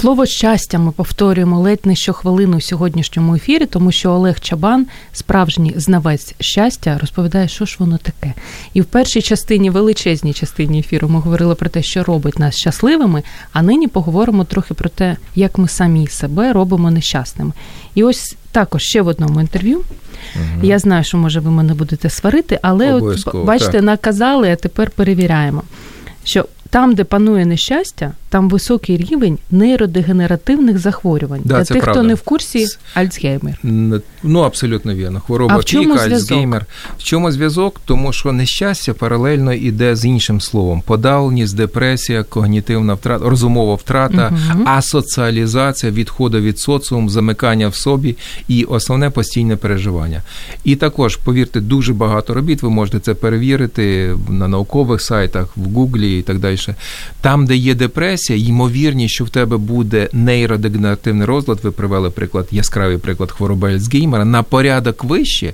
Слово щастя ми повторюємо ледь не щохвилину у сьогоднішньому ефірі, тому що Олег Чабан, справжній знавець щастя, розповідає, що ж воно таке. І в першій частині, величезній частині ефіру, ми говорили про те, що робить нас щасливими. А нині поговоримо трохи про те, як ми самі себе робимо нещасними. І ось також ще в одному інтерв'ю. Угу. Я знаю, що може ви мене будете сварити, але от бачите, так. наказали, а тепер перевіряємо. Що там, де панує нещастя, там високий рівень нейродегенеративних захворювань. Да, Для це тих, правда. хто не в курсі, Альцгеймер. Ну, абсолютно вірно. Хвороба а в чому піка, зв'язок? Альцгеймер. В чому зв'язок? Тому що нещастя паралельно йде з іншим словом: подавленість, депресія, когнітивна втрата, розумова втрата, угу. асоціалізація, відходу від соціуму, замикання в собі і основне постійне переживання. І також, повірте, дуже багато робіт. Ви можете це перевірити на наукових сайтах, в Гуглі і так далі. Там, де є депресія, ймовірність, що в тебе буде нейродегенеративний розлад, ви привели приклад, яскравий приклад хвороби Альцгеймера, на порядок вище,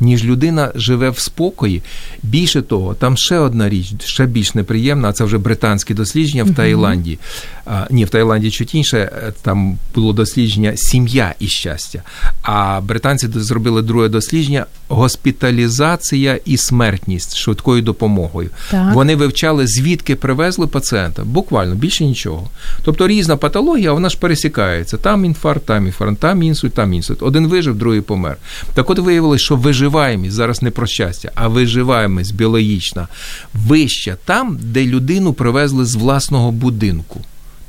ніж людина живе в спокої. Більше того, там ще одна річ, ще більш неприємна, а це вже британське дослідження в Таїланді. А, ні, в Таїланді чуть інше, там було дослідження сім'я і щастя. А британці зробили друге дослідження госпіталізація і смертність швидкою допомогою. Так. Вони вивчали, звідки привезли пацієнта, буквально більше нічого. Тобто різна патологія, вона ж пересікається. Там інфаркт, там інфаркт, там інсульт, там інсульт. Один вижив, другий помер. Так от виявилось, що виживаємість зараз не про щастя, а виживаємість біологічна вища там, де людину привезли з власного будинку.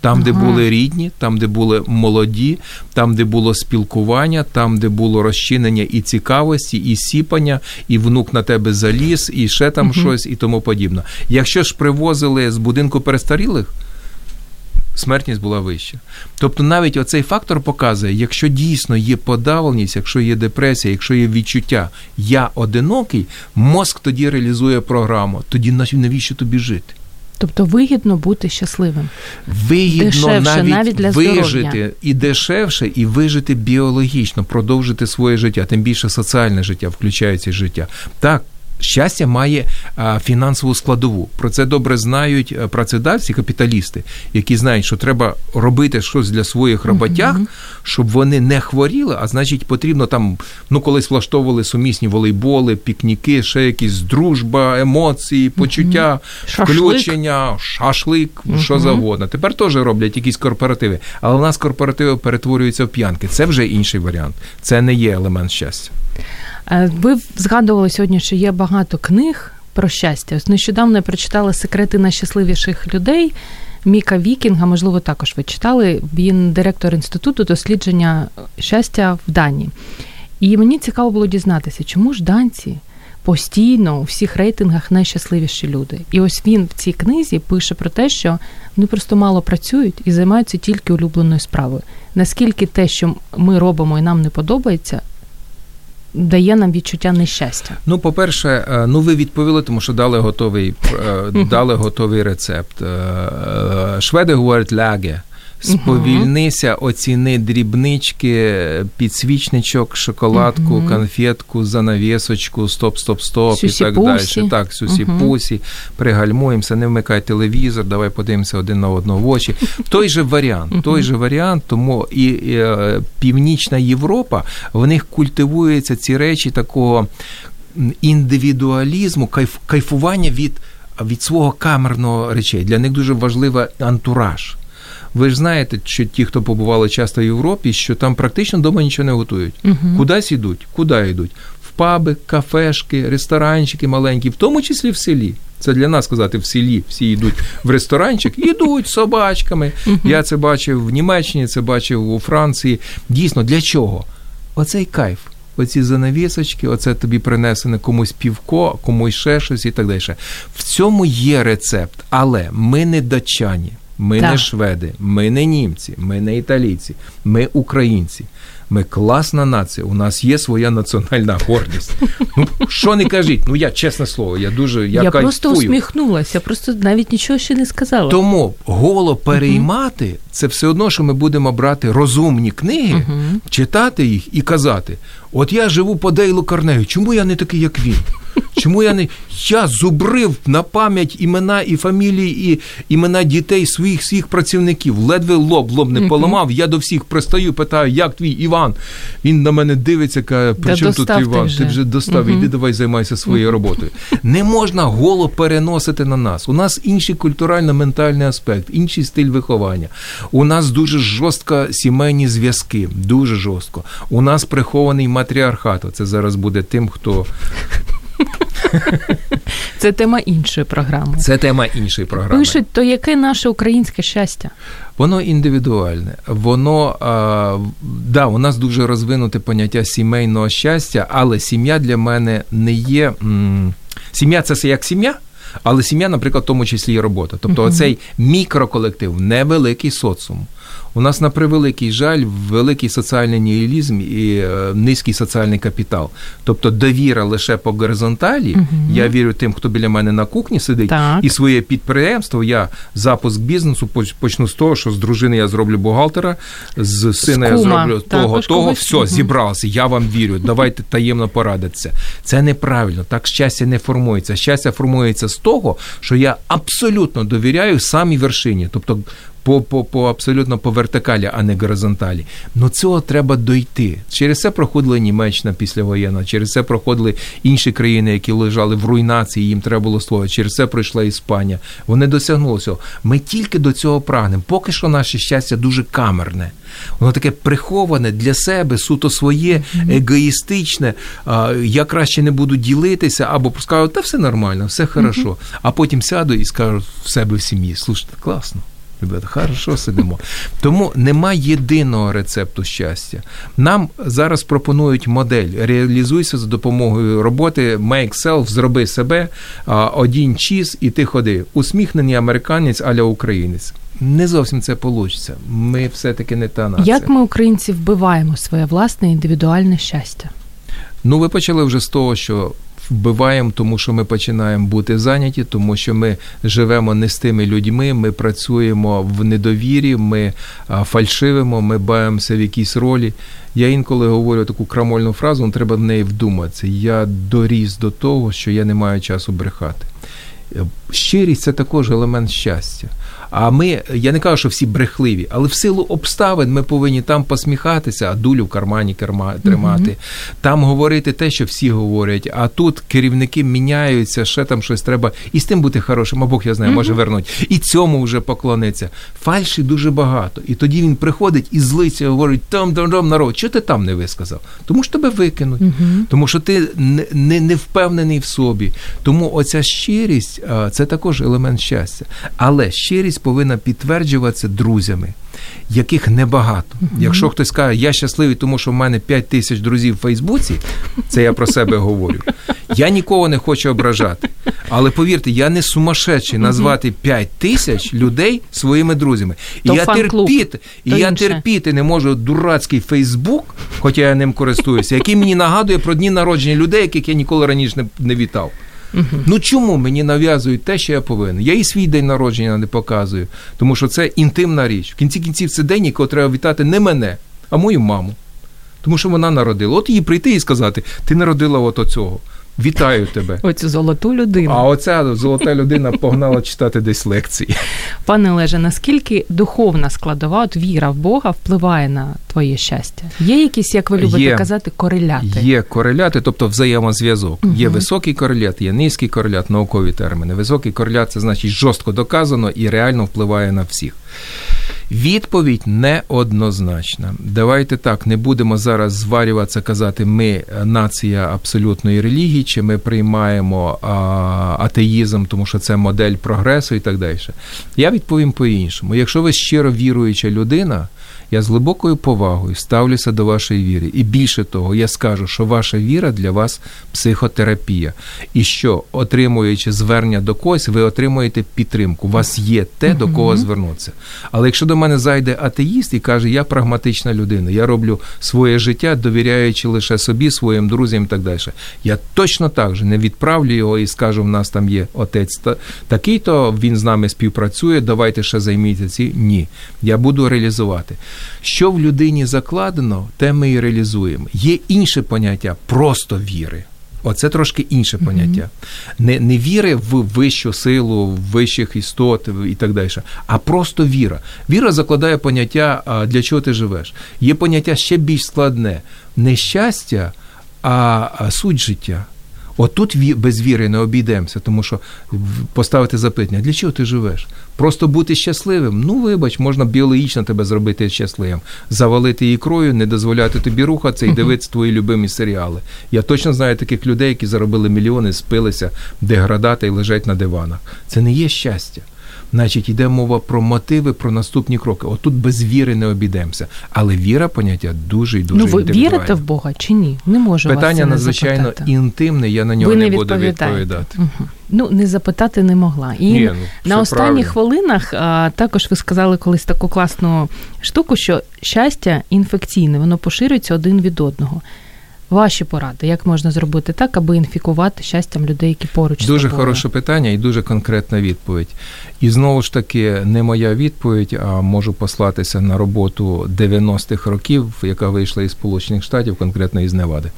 Там, де ага. були рідні, там, де були молоді, там, де було спілкування, там, де було розчинення і цікавості, і сіпання, і внук на тебе заліз, і ще там щось, і тому подібне. Якщо ж привозили з будинку перестарілих, смертність була вища. Тобто навіть оцей фактор показує, якщо дійсно є подавленість, якщо є депресія, якщо є відчуття я одинокий, мозк тоді реалізує програму. Тоді навіщо тобі жити? Тобто вигідно бути щасливим. Вигідно дешевше, навіть, навіть для вижити здоров'я. і дешевше, і вижити біологічно, продовжити своє життя, тим більше соціальне життя включається життя. Так. Щастя має фінансову складову. Про це добре знають працедавці, капіталісти, які знають, що треба робити щось для своїх роботяг, щоб вони не хворіли. А значить, потрібно там, ну колись влаштовували сумісні волейболи, пікніки, ще якісь дружба, емоції, почуття, включення, шашлик, що завгодно. Тепер теж роблять якісь корпоративи, але в нас корпоративи перетворюються в п'янки. Це вже інший варіант. Це не є елемент щастя. Ви згадували сьогодні, що є багато книг про щастя. Ось нещодавно я прочитала секрети найщасливіших людей. Міка Вікінга, можливо, також ви читали. Він директор інституту дослідження щастя в Данії. І мені цікаво було дізнатися, чому ж данці постійно у всіх рейтингах найщасливіші люди. І ось він в цій книзі пише про те, що вони просто мало працюють і займаються тільки улюбленою справою. Наскільки те, що ми робимо і нам не подобається, дає нам відчуття нещастя? Ну, по-перше, ну ви відповіли, тому що дали готовий (laughs) дали готовий рецепт. Шведи говорять ляге. Сповільнися, оціни дрібнички, підсвічничок, шоколадку, uh-huh. конфетку, занавісочку, стоп, стоп, стоп і так далі. Так, сюсі uh-huh. пусі, пригальмуємося, не вмикай телевізор, давай подивимося один на одного в очі. Той же варіант, uh-huh. той же варіант, тому і, і е, Північна Європа, в них культивуються ці речі такого індивідуалізму, кайф, кайфування від, від свого камерного речей. Для них дуже важливий антураж. Ви ж знаєте, що ті, хто побували часто в Європі, що там практично вдома нічого не готують. Uh-huh. Кудись ідуть, куди йдуть? В паби, кафешки, ресторанчики маленькі, в тому числі в селі. Це для нас сказати в селі. Всі йдуть в ресторанчик, йдуть собачками. Я це бачив в Німеччині, це бачив у Франції. Дійсно, для чого? Оцей кайф. Оці занавісочки, оце тобі принесене комусь півко, комусь ще щось і так далі. В цьому є рецепт, але ми не датчані, ми Так. не шведи, ми не німці, ми не італійці, ми українці. Ми класна нація. У нас є своя національна гордість. Ну що не кажіть? Ну я чесне слово, я дуже я, Я, кайфую. просто усміхнулася, просто навіть нічого ще не сказала. Тому голо переймати це все одно, що ми будемо брати розумні книги, читати їх і казати: от я живу по Дейлу Карнегію, чому я не такий, як він? Чому я не я зубрив на пам'ять імена і фамілії, і імена дітей своїх всіх працівників, ледве лоб лоб не поламав. Я до всіх пристаю, питаю, як твій Іван? Він на мене дивиться, каже, при Та чому тут достав ти Іван? вже. Ти вже достав, іди давай займайся своєю роботою. Не можна голо переносити на нас. У нас інший культурально-ментальний аспект, інший стиль виховання. У нас дуже жорстко сімейні зв'язки, дуже жорстко. У нас прихований матріархат. Це зараз буде тим, хто Це тема іншої програми. це тема іншої програми. Пишуть, то яке наше українське щастя? Воно індивідуальне. Воно а, да, у нас дуже розвинуте поняття сімейного щастя, але сім'я для мене не є. М, сім'я це як сім'я. Але сім'я, наприклад, в тому числі і робота. Тобто, оцей мікроколектив, невеликий соціум. У нас на превеликий жаль, великий соціальний нігілізм і е, низький соціальний капітал. Тобто довіра лише по горизонталі. Я вірю тим, хто біля мене на кухні сидить, Так. і своє підприємство. Я запуск бізнесу почну з того, що з дружини я зроблю бухгалтера, з сина я кума. зроблю того, Також того, все, Мгм. зібрався. Я вам вірю. Давайте таємно порадитися. Це неправильно. Так щастя не формується. Щастя формується з того, що я абсолютно довіряю самій вершині, тобто. По, по, по абсолютно по вертикалі, а не горизонталі. Ну цього треба дойти. Через це проходила Німеччина післявоєнна, через це проходили інші країни, які лежали в руйнації, їм треба було створити. Через це пройшла Іспанія. Вони досягнули цього. Ми тільки до цього прагнемо. Поки що наше щастя дуже камерне. Воно таке приховане для себе, суто своє, егоїстичне. Я краще не буду ділитися, або скажу, та все нормально, все хорошо. А потім сяду і скажу в себе в сім'ї, слушайте, класно. Ребята, хорошо сидимо. Тому нема єдиного рецепту щастя. Нам зараз пропонують модель. Реалізуйся за допомогою роботи Make Self, зроби себе, одінь чіз і ти ходи. Усміхнений американець аля українець. Не зовсім це вийде. Ми все-таки не та нація. Як ми, українці, вбиваємо своє власне індивідуальне щастя? Ну, ви почали вже з того, що вбиваємо, тому що ми починаємо бути зайняті, тому що ми живемо не з тими людьми, ми працюємо в недовірі, ми фальшивимо, ми баємося в якійсь ролі. Я інколи говорю таку крамольну фразу, але треба в неї вдуматися. Я доріс до того, що я не маю часу брехати. Щирість це також елемент щастя. А ми, я не кажу, що всі брехливі, але в силу обставин ми повинні там посміхатися, а дулю в кармані керма, тримати, там говорити те, що всі говорять. А тут керівники міняються, ще там щось треба, і з тим бути хорошим, а Бог я знаю, може вернуть. І цьому вже поклониться. Фальші дуже багато. І тоді він приходить і злиться, і говорить: там там там народ, що ти там не висказав? Тому що тебе викинуть, тому що ти не, не, не впевнений в собі. Тому оця щирість це також елемент щастя. Але щирість повинна підтверджуватися друзями, яких небагато. Якщо хтось каже, я щасливий, тому що в мене 5 тисяч друзів в Фейсбуці, це я про себе говорю. Я нікого не хочу ображати. Але повірте, я не сумасшедший назвати 5 тисяч людей своїми друзями. І То я терпіти, і я інше. терпіти не можу дурацький Фейсбук, хоча я ним користуюся, який мені нагадує про дні народження людей, яких я ніколи раніше не, не вітав. Ну чому мені нав'язують те, що я повинен? Я і свій день народження не показую, тому що це інтимна річ. В кінці кінців це день, якого треба вітати не мене, а мою маму. Тому що вона народила. От їй прийти і сказати: ти народила от оцього. Вітаю тебе. Оцю золоту людину. А оця золота людина погнала читати десь лекції. Пане Олеже, наскільки духовна складова, от віра в Бога впливає на твоє щастя? Є якісь, як ви любите Є. казати, кореляти? Є кореляти, тобто взаємозв'язок. Є високий корелят, є низький корелят, наукові терміни. Високий корелят це значить жорстко доказано і реально впливає на всіх. Відповідь неоднозначна. Давайте так, не будемо зараз зварюватися, казати, ми нація абсолютної релігії, чи ми приймаємо а, атеїзм, тому що це модель прогресу і так далі. Я відповім по-іншому. Якщо ви щиро віруюча людина, я з глибокою повагою ставлюся до вашої віри. І більше того, я скажу, що ваша віра для вас психотерапія. І що, отримуючи звернення до когось, ви отримуєте підтримку. У вас є те, до кого звернутися. Але якщо до мене зайде атеїст і каже, я прагматична людина, я роблю своє життя, довіряючи лише собі, своїм друзям і так далі. Я точно так же не відправлю його і скажу, в нас там є отець такий-то, він з нами співпрацює, давайте ще займіться ці. Ні. Я буду реалізувати. Що в людині закладено, те ми і реалізуємо. Є інше поняття просто віри. Оце трошки інше поняття. Не не віри в вищу силу, в вищих істот і так далі, а просто віра. Віра закладає поняття, для чого ти живеш. Є поняття ще більш складне: не щастя, а суть життя. Отут без віри не обійдемося, тому що поставити запитання, для чого ти живеш? Просто бути щасливим. Ну, вибач, можна біологічно тебе зробити щасливим, завалити ікрою, не дозволяти тобі рухатися і дивитися твої любимі серіали. Я точно знаю таких людей, які заробили мільйони, спилися, деградати і лежать на диванах. Це не є щастя. Значить, йде мова про мотиви, про наступні кроки. Отут без віри не обійдемося. Але віра поняття дуже і дуже Ну, ви вірите в Бога чи ні? Не можу Питання вас це надзвичайно запитати. інтимне, я на нього ви не, не буду відповідати. Угу. Ну, не запитати не могла. І Ні, ну, на останніх правильно. хвилинах а, також ви сказали колись таку класну штуку, що щастя інфекційне, воно поширюється один від одного. Ваші поради, як можна зробити так, аби інфікувати щастям людей, які поруч з Дуже тобою? хороше питання і дуже конкретна відповідь. І знову ж таки, не моя відповідь, а можу послатися на роботу 90-х років, яка вийшла із Сполучених Штатів, конкретно із Невади.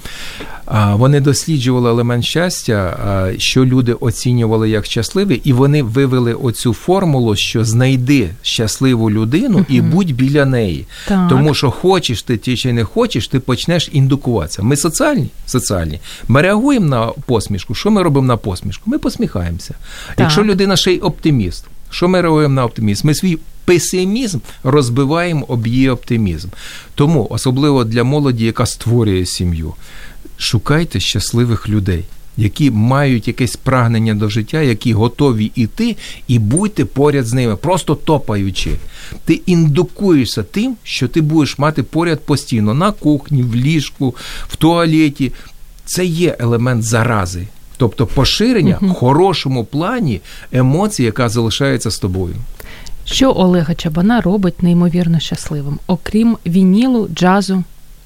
Вони досліджували елемент щастя, що люди оцінювали як щасливий, і вони вивели оцю формулу, що знайди щасливу людину і будь біля неї. Так. Тому що хочеш ти чи не хочеш, ти почнеш індукуватися. Ми соціальні, соціальні. Ми реагуємо на посмішку. Що ми робимо на посмішку? Ми посміхаємося. Якщо людина ще й оптиміст, що ми реагуємо на оптимізм? Ми свій песимізм розбиваємо об її оптимізм. Тому, особливо для молоді, яка створює сім'ю, шукайте щасливих людей. Які мають якесь прагнення до життя, які готові йти, і будьте поряд з ними, просто топаючи. Ти індукуєшся тим, що ти будеш мати поряд постійно на кухні, в ліжку, в туалеті. Це є елемент зарази. Тобто поширення в хорошому плані емоцій, яка залишається з тобою. Що Олега Чабана робить неймовірно щасливим, окрім вінілу, джазу?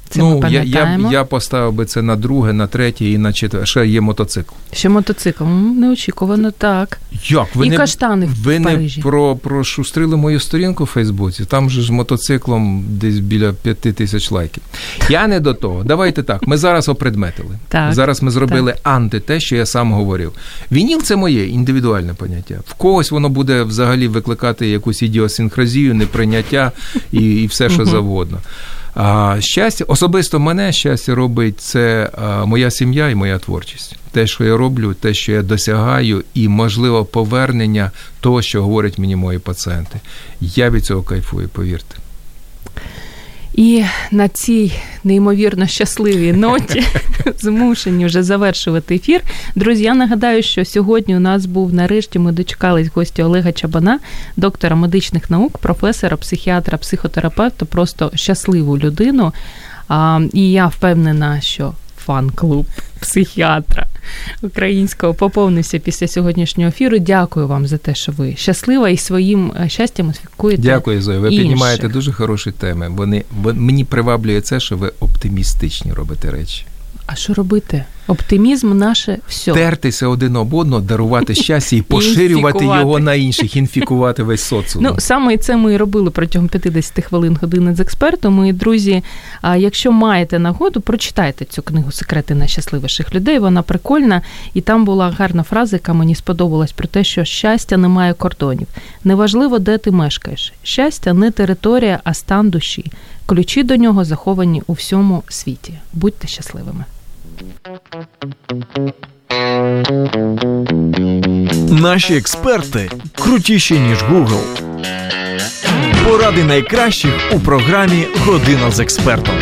Це ми ну, я, я, я поставив би це на друге, на третє і на четверте. Ще є мотоцикл. Ще мотоцикл. Неочікувано, так. Як? Ви І не, каштани в ви Парижі. не про, прошустрили мою сторінку в Фейсбуці. Там же ж мотоциклом десь біля п'яти тисяч лайків. Я не до того. Давайте так. Ми зараз опредметили. Так, зараз ми зробили анти те, що я сам говорив. Вініл це моє індивідуальне поняття. В когось воно буде взагалі викликати якусь ідіосинхразію, неприйняття і, і все, що завгодно. А щастя, особисто мене щастя робить це моя сім'я і моя творчість. Те, що я роблю, те, що я досягаю, і можливо повернення того, що говорять мені мої пацієнти. Я від цього кайфую, повірте. І на цій неймовірно щасливій ноті (laughs) змушені вже завершувати ефір. Друзі, я нагадаю, що сьогодні у нас був нарешті ми дочекались гості Олега Чабана, доктора медичних наук, професора, психіатра, психотерапевта, просто щасливу людину. А, І я впевнена, що фан-клуб психіатра українського поповнився після сьогоднішнього ефіру. Дякую вам за те, що ви щаслива і своїм е, щастям освікуєте. Дякую, Зоя. Ви інших. піднімаєте дуже хороші теми. Вони мені приваблює це, що ви оптимістичні робите речі. А що робити? Оптимізм наше все. Тертися один об одного, дарувати щастя і (laughs) поширювати його на інших, інфікувати весь соціум. Ну, саме це ми і робили протягом 50 хвилин години з експертом. І, друзі, а якщо маєте нагоду, прочитайте цю книгу Секрети найщасливіших людей. Вона прикольна, і там була гарна фраза, яка мені сподобалась про те, що щастя не має кордонів. Неважливо, де ти мешкаєш. Щастя не територія, а стан душі. Ключі до нього заховані у всьому світі. Будьте щасливими. Наші експерти крутіші, ніж Google. Поради найкращих у програмі Година з експертом.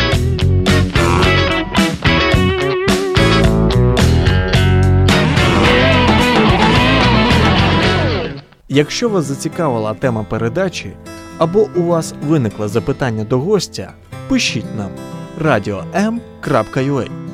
Якщо вас зацікавила тема передачі або у вас виникло запитання до гостя, пишіть нам radio.m.ua